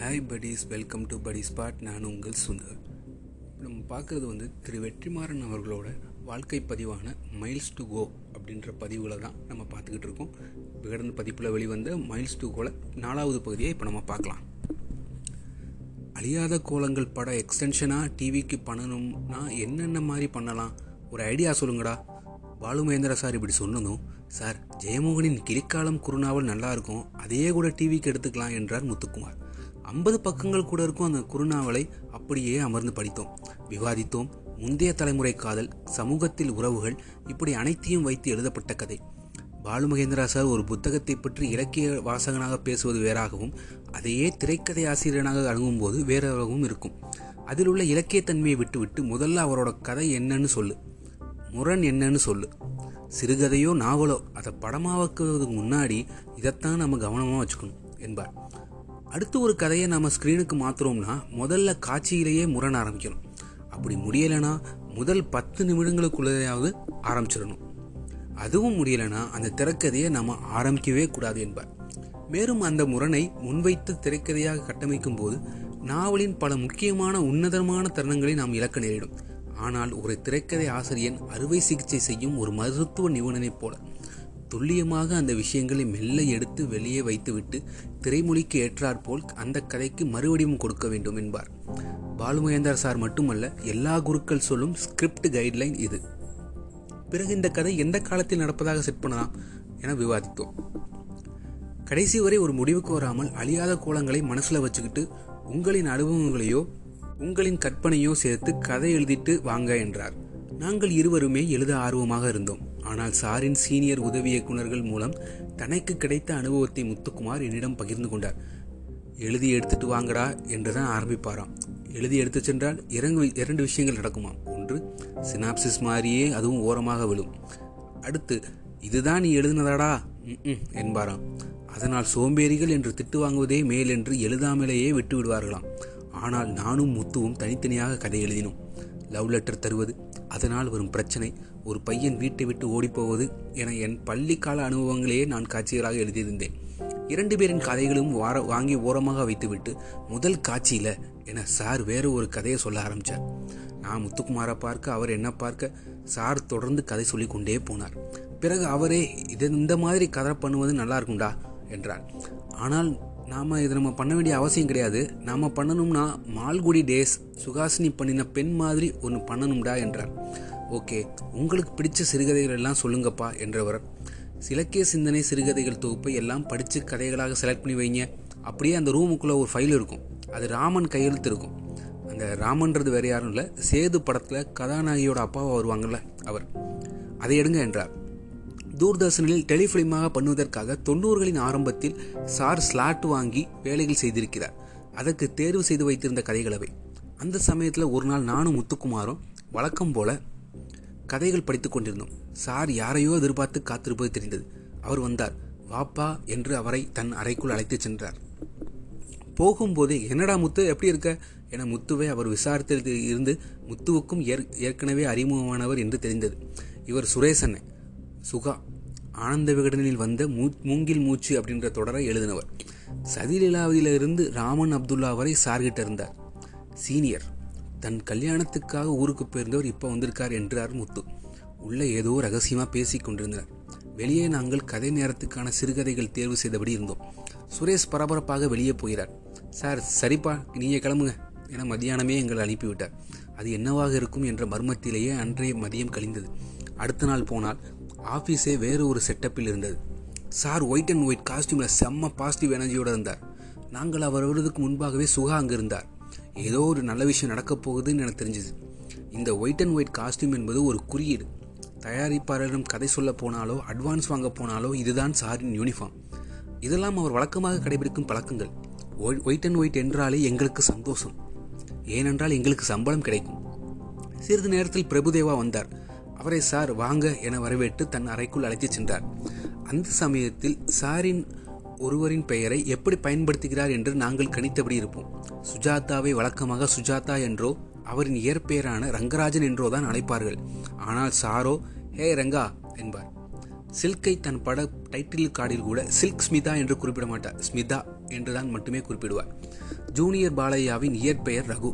Hi buddies welcome to buddy spot நான் உங்கள் சுந்தர். நம்ம பார்க்குறது வந்து திரு வெற்றிமாறன் அவர்களோட வாழ்க்கை பதிவான மைல்ஸ் டு கோ அப்படின்ற பதிவுகளை தான் நம்ம பார்த்துக்கிட்டு இருக்கோம். விகடன் பதிப்பில் வெளிவந்த மைல்ஸ் டு கோல நாலாவது பகுதியை இப்போ நம்ம பார்க்கலாம். அழியாத கோலங்கள் பட எக்ஸ்டென்ஷனாக டிவிக்கு பண்ணணும்னா என்னென்ன மாதிரி பண்ணலாம்? ஒரு ஐடியா சொல்லுங்கடா. பாலுமகேந்திர சார் இப்படி சொன்னதும் சார் ஜெயமோகனின் கிளிக்காலம் குறுநாவல் நல்லா இருக்கும். அதையே கூட டிவிக்கு எடுத்துக்கலாம் என்றார் முத்துக்குமார். ஐம்பது பக்கங்கள் கூட இருக்கும் அந்த குறுநாவலை அப்படியே அமர்ந்து படித்தோம். விவாதித்தோம். முந்தைய தலைமுறை காதல் சமூகத்தில் உறவுகள் இப்படி அனைத்தையும் வைத்து எழுதப்பட்ட கதை. பாலுமகேந்திரா சார் ஒரு புத்தகத்தை பற்றி இலக்கிய வாசகனாக பேசுவது வேறாகவும் அதையே திரைக்கதை ஆசிரியனாக அணுகும்போது வேறாகவும் இருக்கும். அதில் உள்ள இலக்கியத்தன்மையை விட்டுவிட்டு முதல்ல அவரோட கதை என்னன்னு சொல்லு. முரண் என்னன்னு சொல்லு. சிறுகதையோ நாவலோ அதை படமாக்குவதுக்கு முன்னாடி இதைத்தான் நம்ம கவனமாக வச்சுக்கணும். என்பார். அடுத்து ஒரு கதையை நம்ம ஸ்க்ரீனுக்கு மாத்துறோம்னா முதல்ல காட்சியிலேயே முரண் ஆரம்பிக்கணும். அப்படி முடியலைன்னா முதல் பத்து நிமிடங்களுக்குள்ளேயாவது ஆரம்பிச்சிடணும். அதுவும் முடியலைன்னா அந்த திரைக்கதையை நம்ம ஆரம்பிக்கவே கூடாது என்பார். மேலும் அந்த முரணை முன்வைத்து திரைக்கதையாக கட்டமைக்கும் போது நாவலின் பல முக்கியமான உன்னதமான தருணங்களை நாம் இழக்க நேரிடும். ஆனால் ஒரு திரைக்கதை ஆசிரியன் அறுவை சிகிச்சை செய்யும் ஒரு மருத்துவ நிபுணனைப் போல துல்லியமாக அந்த விஷயங்களை மெல்ல எடுத்து வெளியே வைத்துவிட்டு திரைமொழிக்கு ஏற்றாற்போல் அந்த கதைக்கு மறுவடிவம் கொடுக்க வேண்டும் என்பார். பாலுமகேந்தர் சார் மட்டுமல்ல எல்லா குருக்கள் சொல்லும் ஸ்கிரிப்ட் கைட்லைன் இது. பிறகு இந்த கதை எந்த காலத்தில் நடப்பதாக செட் பண்ணலாம் என விவாதித்தோம். கடைசி வரை ஒரு முடிவுக்கு வராமல் அழியாத கோலங்களை மனசுல வச்சுக்கிட்டு உங்களின் அனுபவங்களையோ உங்களின் கற்பனையோ சேர்த்து கதை எழுதிட்டு வாங்க என்றார். நாங்கள் இருவருமே எழுத ஆர்வமாக இருந்தோம். ஆனால் சாரின் சீனியர் உதவி இயக்குநர்கள் மூலம் தனக்கு கிடைத்த அனுபவத்தை முத்துக்குமார் என்னிடம் பகிர்ந்து கொண்டார். எழுதி எடுத்துட்டு வாங்கடா என்றுதான் ஆரம்பிப்பாராம். எழுதி எடுத்து சென்றால் இரண்டு இரண்டு விஷயங்கள் நடக்குமாம். ஒன்று சினாப்சிஸ் மாதிரியே அதுவும் ஓரமாக விழும். அடுத்து இதுதான் நீ எழுதினதாடா? என்பாராம். அதனால் சோம்பேறிகள் என்று திட்டு வாங்குவதே மேல் என்று எழுதாமலேயே விட்டு விடுவார்களாம் ஆனால் நானும் முத்துவும் தனித்தனியாக கதை எழுதினோம். லவ் லெட்டர் தருவது அதனால் வரும் பிரச்சனை. ஒரு பையன் வீட்டை விட்டு ஓடிப்போவது என என் பள்ளிக்கால அனுபவங்களையே நான் காட்சிகளாக எழுதியிருந்தேன். இரண்டு பேரின் கதைகளும் வார வாங்கி ஓரமாக வைத்துவிட்டு முதல் காட்சியில் என சார் வேற ஒரு கதையை சொல்ல ஆரம்பிச்சார். நான் முத்துக்குமாரை பார்க்க அவர் என்ன பார்க்க சார் தொடர்ந்து கதை சொல்லி கொண்டே போனார். பிறகு அவரே இது இந்த மாதிரி கதை பண்ணுவது நல்லா இருக்கும்டா என்றார். ஆனால் நாம் இதை நம்ம பண்ண வேண்டிய அவசியம் கிடையாது. நாம் பண்ணணும்னா மால்குடி டேஸ் சுகாசினி பண்ணின பெண் மாதிரி ஒன்று பண்ணணும்டா என்றார். ஓகே உங்களுக்கு பிடிச்ச சிறுகதைகள் எல்லாம் சொல்லுங்கப்பா என்றவர். சிலக்கே சிந்தனை சிறுகதைகள் தொகுப்பை எல்லாம் படித்து கதைகளாக செலக்ட் பண்ணி வைங்க. அப்படியே அந்த ரூமுக்குள்ளே ஒரு ஃபைல் இருக்கும். அது ராமன் கையெழுத்து இருக்கும். அந்த ராமன்றது வேறு யாரும் இல்லை சேது படத்தில் கதாநாயகியோட அப்பாவை வருவாங்கல்ல அவர். அதை எடுங்க என்றார். தூர்தர்ஷனில் டெலிஃபிலிமாக பண்ணுவதற்காக தொண்ணூறுகளின் ஆரம்பத்தில் சார் ஸ்லாட் வாங்கி வேலைகள் செய்திருக்கிறார். அதற்கு தேர்வு செய்து வைத்திருந்த கதைகளவை. அந்த சமயத்தில் ஒரு நாள் நானும் முத்துக்குமாரும் வழக்கம் போல கதைகள் படித்துக் கொண்டிருந்தோம். சார் யாரையோ எதிர்பார்த்து காத்திருப்பது தெரிந்தது. அவர் வந்தார். வாப்பா என்று அவரை தன் அறைக்குள் அழைத்துச் சென்றார். போகும்போதே என்னடா முத்து எப்படி இருக்க? என முத்துவை அவர் விசாரித்து இருந்து முத்துவுக்கும் ஏற்கனவே அறிமுகமானவர் என்று தெரிந்தது. இவர் சுரேசன் சுகா ஆனந்த விகடனில் வந்த மூ மூங்கில் மூச்சு அப்படின்ற தொடரை எழுதினவர். சதிலீலாவதியிலிருந்து ராமன் அப்துல்லா வரை சார்கிட்ட இருந்தார். சீனியர். தன் கல்யாணத்துக்காக ஊருக்கு போயிருந்தவர் இப்போ வந்திருக்கார் என்றார் முத்து. உள்ளே ஏதோ ரகசியமாக பேசிக் கொண்டிருந்தனர். வெளியே நாங்கள் கதை நேரத்துக்கான சிறுகதைகள் தேர்வு செய்தபடி இருந்தோம். சுரேஷ் பரபரப்பாக வெளியே போகிறார். சார் சரிப்பா நீங்கள் கிளம்புங்க என மதியானமே எங்களை அனுப்பிவிட்டார். அது என்னவாக இருக்கும் என்ற மர்மத்திலேயே அன்றைய மதியம் கழிந்தது. அடுத்த நாள் போனால் ஆஃபீஸே வேறு ஒரு செட்டப்பில் இருந்தது. சார் ஒயிட் அண்ட் ஒயிட் காஸ்டியூமில் செம்ம பாசிட்டிவ் எனர்ஜியோடு இருந்தார். நாங்கள் அவர் வருவதற்கு முன்பாகவே சுகா அங்கே இருந்தார். ஏதோ ஒரு நல்ல விஷயம் நடக்கப் போகுதுன்னு எனக்கு தெரிஞ்சுது. இந்த ஒயிட் அண்ட் ஒயிட் காஸ்டியூம் என்பது ஒரு குறியீடு. தயாரிப்பாளரிடம் கதை சொல்ல போனாலோ அட்வான்ஸ் வாங்க போனாலோ இதுதான் சாரின் யூனிஃபார்ம் இதெல்லாம் அவர் வழக்கமாக கடைபிடிக்கும் பழக்கங்கள். ஒயிட் அண்ட் ஒயிட் என்றாலே எங்களுக்கு சந்தோஷம். ஏனென்றால் எங்களுக்கு சம்பளம் கிடைக்கும். சிறிது நேரத்தில் பிரபுதேவா வந்தார். அவரை சார் வாங்க என வரவேற்று தன் அறைக்குள் அழைத்துச் சென்றார். அந்த சமயத்தில் சாரின் ஒருவரின் பெயரை எப்படி பயன்படுத்துகிறார் என்று நாங்கள் கணித்தபடி இருப்போம். சுஜாதாவை வழக்கமாக சுஜாதா என்றோ அவரின் இயற்பெயரான ரங்கராஜன் என்றோ தான் அழைப்பார்கள். ஆனால் சாரோ ஹே ரங்கா என்பார். சில்கை தன் பட டைட்டில் கார்டில் கூட சில்க் ஸ்மிதா என்று குறிப்பிட மாட்டார். ஸ்மிதா என்றுதான் மட்டுமே குறிப்பிடுவார். ஜூனியர் பாலையாவின் இயற்பெயர் ரகு.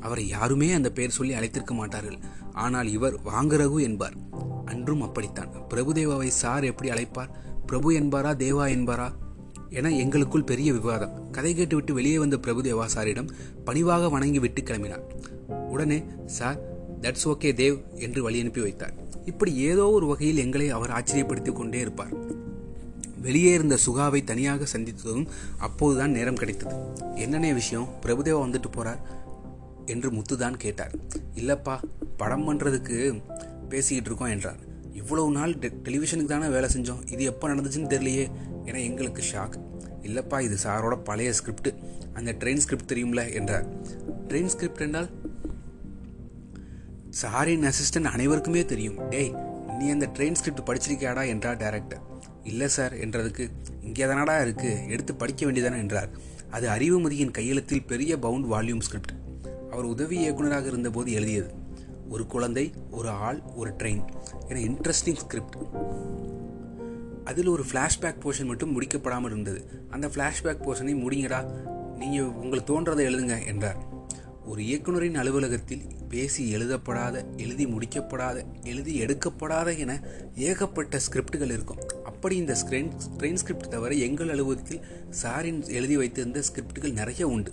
அவரை யாருமே அந்த பெயர் சொல்லி அழைத்திருக்க மாட்டார்கள். ஆனால் இவர் வாங்க ரகு என்பார். அன்றும் அப்படித்தான். பிரபுதேவாவை சார் எப்படி அழைப்பார்? பிரபு என்பாரா தேவா என்பாரா? என எங்களுக்குள் பெரிய விவாதம். கதை கேட்டுவிட்டு வெளியே வந்த பிரபுதேவா சாரிடம் பணிவாக வணங்கி விட்டு கிளம்பினார். உடனே சார் தட்ஸ் ஓகே தேவ் என்று வழி அனுப்பி வைத்தார். இப்படி ஏதோ ஒரு வகையில் எங்களை அவர் ஆச்சரியப்படுத்திக் கொண்டே இருப்பார். வெளியே இருந்த சுகாவை தனியாக சந்தித்ததும் அப்போதுதான் நேரம் கிடைத்தது. என்னென்ன விஷயம்? பிரபுதேவா வந்துட்டு போறார். என்று முத்துதான் கேட்டார். இல்லப்பா படம் பண்றதுக்கு பேசிக்கிட்டு இருக்கோம் என்றார். இவ்வளவு நாள் டெலிவிஷனுக்கு தானே வேலை செஞ்சோம். இது எப்போ நடந்துச்சுன்னு தெரியலையே என எங்களுக்கு ஷாக். இல்லப்பா இது சாரோட பழைய ஸ்கிரிப்ட். அந்த ட்ரெயின் ஸ்கிரிப்ட் தெரியும்ல என்றார். ட்ரெயின் ஸ்கிரிப்ட் என்றால்? சாரின் அசிஸ்டன்ட் அனைவருக்குமே தெரியும். டேய் நீ அந்த ட்ரெயின் ஸ்கிரிப்ட் படிச்சிருக்கியாடா? என்றார் டைரக்டர். இல்லை சார் என்றதுக்கு இங்கே தானடா இருக்குது எடுத்து படிக்க வேண்டியதானே என்றார். அது அறிவுமதியின் கையெழுத்தில் பெரிய பவுண்ட் வால்யூம் ஸ்கிரிப்ட். அவர் உதவி இயக்குநராக இருந்தபோது எழுதியது. ஒரு குழந்தை ஒரு ஆள் ஒரு ட்ரெயின் என இன்ட்ரெஸ்டிங் ஸ்கிரிப்ட் அதில் ஒரு ஃப்ளாஷ்பேக் போர்ஷன் மட்டும் முடிக்கப்படாமல் இருந்தது. அந்த ஃப்ளாஷ்பேக் போர்ஷனை முடிங்கடா நீங்கள் உங்களுக்கு தோன்றதை எழுதுங்க என்றார் ஒரு இயக்குனரின் அலுவலகத்தில் பேசி எழுதப்படாத எழுதி முடிக்கப்படாத எழுதி எடுக்கப்படாத என ஏகப்பட்ட ஸ்கிரிப்டுகள் இருக்கும். அப்படி இந்த ஸ்கிரீன் ட்ரெயின் ஸ்கிரிப்ட் தவிர எங்கள் அலுவலகத்தில் சாரின் எழுதி வைத்திருந்த ஸ்கிரிப்டுகள் நிறைய உண்டு.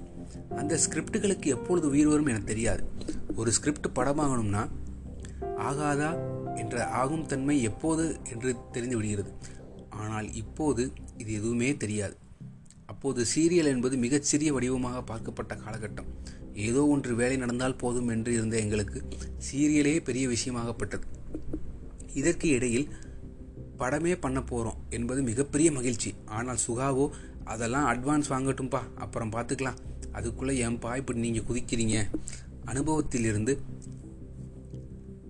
அந்த ஸ்கிரிப்டுகளுக்கு எப்பொழுது உயிர் வரும் என தெரியாது. ஒரு ஸ்கிரிப்ட் படமாகணும்னா ஆகாதா என்ற ஆகும் தன்மை எப்போது என்று தெரிந்து விடுகிறது. ஆனால் இப்போது இது எதுவுமே தெரியாது. அப்போது சீரியல் என்பது மிகச்சிறிய வடிவமாக பார்க்கப்பட்ட காலகட்டம். ஏதோ ஒன்று வேலை நடந்தால் போதும் என்று இருந்த எங்களுக்கு சீரியலே பெரிய விஷயமாகப்பட்டது இதற்கு இடையில் படமே பண்ண போகிறோம் என்பது மிகப்பெரிய மகிழ்ச்சி. ஆனால் சுகாவோ அதெல்லாம் அட்வான்ஸ் வாங்கட்டும்பா அப்புறம் பார்த்துக்கலாம் அதுக்குள்ளே ஏன்பா இப்படி நீங்கள் குதிக்கிறீங்க. அனுபவத்திலிருந்து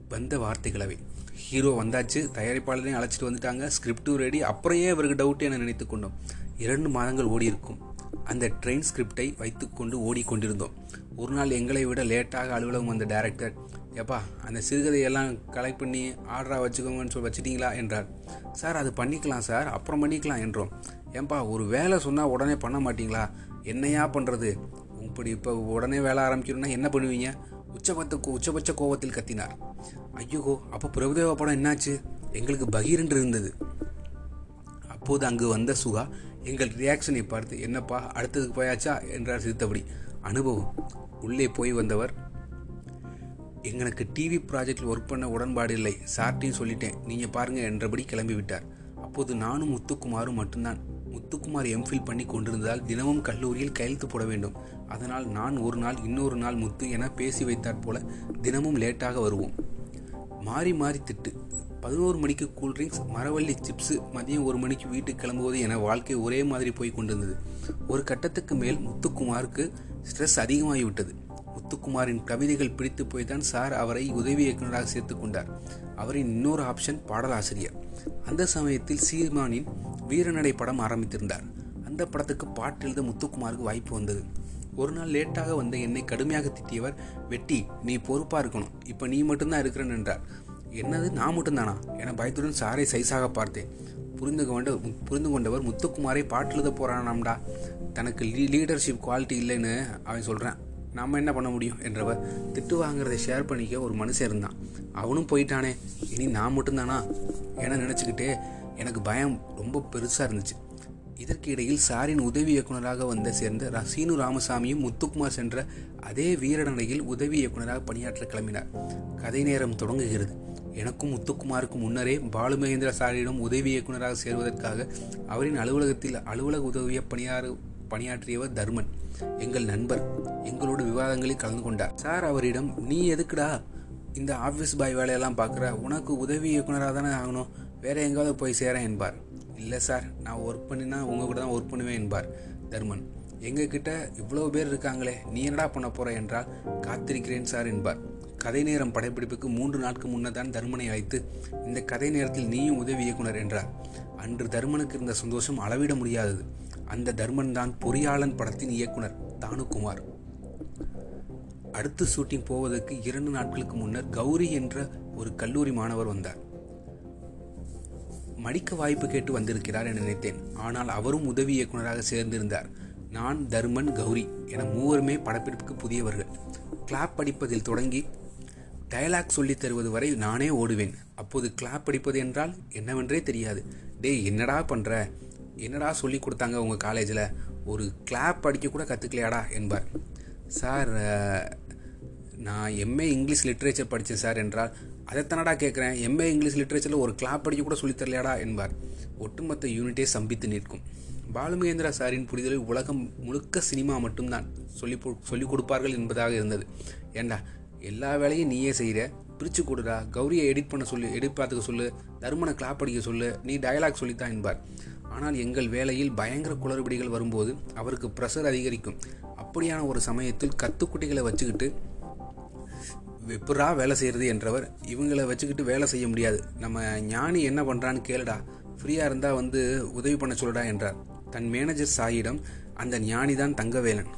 வந்த வார்த்தைகளவை. ஹீரோ வந்தாச்சு தயாரிப்பாளரையும் அழைச்சிட்டு வந்துட்டாங்க ஸ்கிரிப்டும் ரெடி அப்புறம் ஏன் இவருக்கு டவுட் என நினைத்து கொண்டோம். இரண்டு மாதங்கள் ஓடி இருக்கும். அந்த ட்ரெயின் ஸ்கிரிப்டை வைத்துக்கொண்டு ஓடிக்கொண்டிருந்தோம். ஒரு நாள் எங்களை விட லேட்டாக அலுவலகம் வந்த டைரக்டர் எப்பா அந்த சிறுகதையெல்லாம் கலெக்ட் பண்ணி ஆர்டராக வச்சுக்கோங்கன்னு சொல்லி வச்சிட்டிங்களா என்றார். சார் அது பண்ணிக்கலாம் சார் அப்புறம் பண்ணிக்கலாம் என்றோம். ஏன்பா ஒரு வேலை சொன்னால் உடனே பண்ண மாட்டிங்களா? என்னையா பண்ணுறது இப்படி இப்போ உடனே வேலை ஆரம்பிக்கணும்னா என்ன பண்ணுவீங்க? உச்சபத்த உச்சபட்ச கோபத்தில் கத்தினார். ஐயோ அப்போ பிரபுதேவா படம் என்னாச்சு? எங்களுக்கு பகீரென்று இருந்தது. அப்போது அங்கு வந்த சுகா எங்கள் ரியாக்ஷனை பார்த்து என்னப்பா அடுத்ததுக்கு போயாச்சா? என்றார் சிரித்தபடி. அனுபவம் உள்ளே போய் வந்தவர் எங்களுக்கு டிவி ப்ராஜெக்டில் ஒர்க் பண்ண உடன்பாடு இல்லை. சார்ட்டையும் சொல்லிட்டேன். நீங்கள் பாருங்கள் என்றபடி கிளம்பி விட்டார். அப்போது நானும் முத்துக்குமாரும் மட்டும்தான். முத்துக்குமார் எம்ஃபில் பண்ணி கொண்டிருந்ததால் தினமும் கல்லூரியில் கையெழுத்து போட வேண்டும். அதனால் நான் ஒரு நாள் இன்னொரு நாள் முத்து என பேசி வைத்தாற் போல தினமும் லேட்டாக வருவோம். மாறி மாறி திட்டு. பதினோரு மணிக்கு கூல்ட்ரிங்க்ஸ் மரவள்ளி சிப்ஸு மதியம் ஒரு மணிக்கு வீட்டுக்கு கிளம்புவது என வாழ்க்கை ஒரே மாதிரி போய் கொண்டிருந்தது. ஒரு கட்டத்துக்கு மேல் முத்துக்குமாருக்கு ஸ்ட்ரெஸ் அதிகமாகிவிட்டது. முத்துக்குமாரின் கவிதைகள் பிடித்து போய்தான் சார் அவரை உதவி இயக்குநராக சேர்த்து கொண்டார். அவரின் இன்னொரு ஆப்ஷன் பாடலாசிரியர். அந்த சமயத்தில் சீமானின் வீரநடை படம் ஆரம்பித்திருந்தார். அந்த படத்துக்கு பாட்டு எழுத முத்துக்குமாருக்கு வாய்ப்பு வந்தது. ஒரு நாள் லேட்டாக வந்த என்னை கடுமையாக திட்டியவர் வெட்டி நீ பொறுப்பாக இருக்கணும். இப்போ நீ மட்டும்தான் இருக்கிறேன் என்றார். என்னது? நான் மட்டும்தானா? என பயத்துடன் சாரை சைஸாக பார்த்தேன். புரிந்து கொண்ட புரிந்து கொண்டவர் முத்துக்குமாரை பாட்டு எழுத போகிறானாம்டா தனக்கு லீ லீடர்ஷிப் குவாலிட்டி இல்லைன்னு அவன் சொல்கிறான் நம்ம என்ன பண்ண முடியும் என்றவர் திட்டு வாங்குறதை ஷேர் பண்ணிக்க ஒரு மனுஷன் இருந்தான். அவனும் போயிட்டானே. இனி நான் மட்டும்தானா? என நினச்சிக்கிட்டே எனக்கு பயம் ரொம்ப பெருசாக இருந்துச்சு. இதற்கு இடையில் சாரின் உதவி இயக்குநராக வந்த சேர்ந்த சீனு ராமசாமியும் முத்துக்குமார் சென்ற அதே வீரநடையில் உதவி இயக்குநராக பணியாற்ற கிளம்பினார். கதை நேரம் தொடங்குகிறது. எனக்கும் முத்துக்குமாருக்கு முன்னரே பாலு மகேந்திர சாரியிடம் உதவி இயக்குநராக சேர்வதற்காக அவரின் அலுவலகத்தில் அலுவலக உதவிய பணியாறு பணியாற்றியவர் தர்மன் எங்கள் நண்பர். எங்களோட விவாதங்களில் கலந்து கொண்டார். சார் அவரிடம் நீ எதுக்குடா இந்த ஆஃபீஸ் பாய் வேலையெல்லாம் பார்க்குற? உனக்கு உதவி இயக்குனராக தானே ஆகணும். வேற எங்காவது போய் சேரேன் என்பார். இல்லை சார் நான் ஒர்க் பண்ணினா உங்கள் கூட தான் ஒர்க் பண்ணுவேன் என்பார் தர்மன். எங்ககிட்ட இவ்வளோ பேர் இருக்காங்களே நீ என்னடா பண்ண போகிற என்றால் காத்திருக்கிறேன் சார் என்பார். கதை நேரம் படைப்பிடிப்புக்கு மூன்று நாட்கள் முன்னதான் தர்மனை அழைத்து இந்த கதை நேரத்தில் நீயும் உதவி இயக்குனர் என்றார். அன்று தர்மனுக்கு இருந்த சந்தோஷம் அளவிட முடியாதது. அந்த தர்மன் தான் பொறியாளன் படத்தின் இயக்குனர் தானுகுமார். அடுத்து ஷூட்டிங் போவதற்கு இரண்டு நாட்களுக்கு முன்னர் கௌரி என்ற ஒரு கல்லூரி மாணவர் வந்தார். மடிக்க வாய்ப்பு கேட்டு வந்திருக்கிறார் என நினைத்தேன். ஆனால் அவரும் உதவி இயக்குநராக சேர்ந்திருந்தார். நான் தர்மன் கௌரி என மூவருமே படப்பிடிப்புக்கு புதியவர்கள். கிளாப் படிப்பதில் தொடங்கி டயலாக் சொல்லித் தருவது வரை நானே ஓடுவேன். அப்போது கிளாப் படிப்பது என்றால் என்னவென்றே தெரியாது. டேய் என்னடா பண்ணுற என்னடா சொல்லி கொடுத்தாங்க உங்கள் காலேஜில்? ஒரு கிளாப் படிக்க கூட கற்றுக்கலையாடா என்பார். சார் நான் எம்ஏ இங்கிலீஷ் லிட்ரேச்சர் படித்தேன் சார் என்றால் அதைத்தானடா கேட்குறேன்? எம்ஏ இங்கிலீஷ் லிட்ரேச்சரில் ஒரு கிளாப் படிக்க கூட சொல்லித் தரலையாடா என்பார். ஒட்டுமொத்த யூனிட்டே சம்பித்து நிற்கும். பாலுமகேந்திரா சாரின் புரிதலில் உலகம் முழுக்க சினிமா மட்டும்தான். சொல்லி சொல்லிக் கொடுப்பார்கள் என்பதாக இருந்தது. ஏண்டா எல்லா வேலையும் நீயே செய்கிற பிரித்து கொடுடா. கௌரியை எடிட் பண்ண சொல்லு எடிட் பார்த்துக்க சொல்லு. தருமனை கிளாப் அடிக்க சொல்லு. நீ டயலாக் சொல்லித்தான் என்பார். ஆனால் எங்கள் வேலையில் பயங்கர குளறுபடிகள் வரும்போது அவருக்கு ப்ரெஷர் அதிகரிக்கும். அப்படியான ஒரு சமயத்தில் கத்துக்குட்டிகளை வச்சுக்கிட்டு எப்படா வேலை செய்கிறது என்றவர் இவங்களை வச்சுக்கிட்டு வேலை செய்ய முடியாது. நம்ம ஞானி என்ன பண்ணுறான்னு கேளுடா. ஃப்ரீயாக இருந்தால் வந்து உதவி பண்ண சொல்லுடா என்றார். தன் மேனேஜர் சாயிடம் அந்த ஞானி தான் தங்கவேலன்.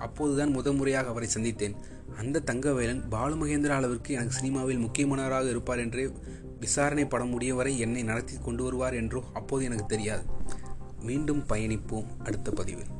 அப்போதுதான் முதல் முறையாக அவரை சந்தித்தேன். அந்த தங்கவேலன் பாலுமகேந்திரா அளவிற்கு எனக்கு சினிமாவில் முக்கியமானவராக இருப்பார் என்றே விசாரணை படம் முடியும் வரை என்னை நடத்தி கொண்டு வருவார் என்றோ அப்போது எனக்கு தெரியாது. மீண்டும் பயணிப்போம். அடுத்த பதிவில்.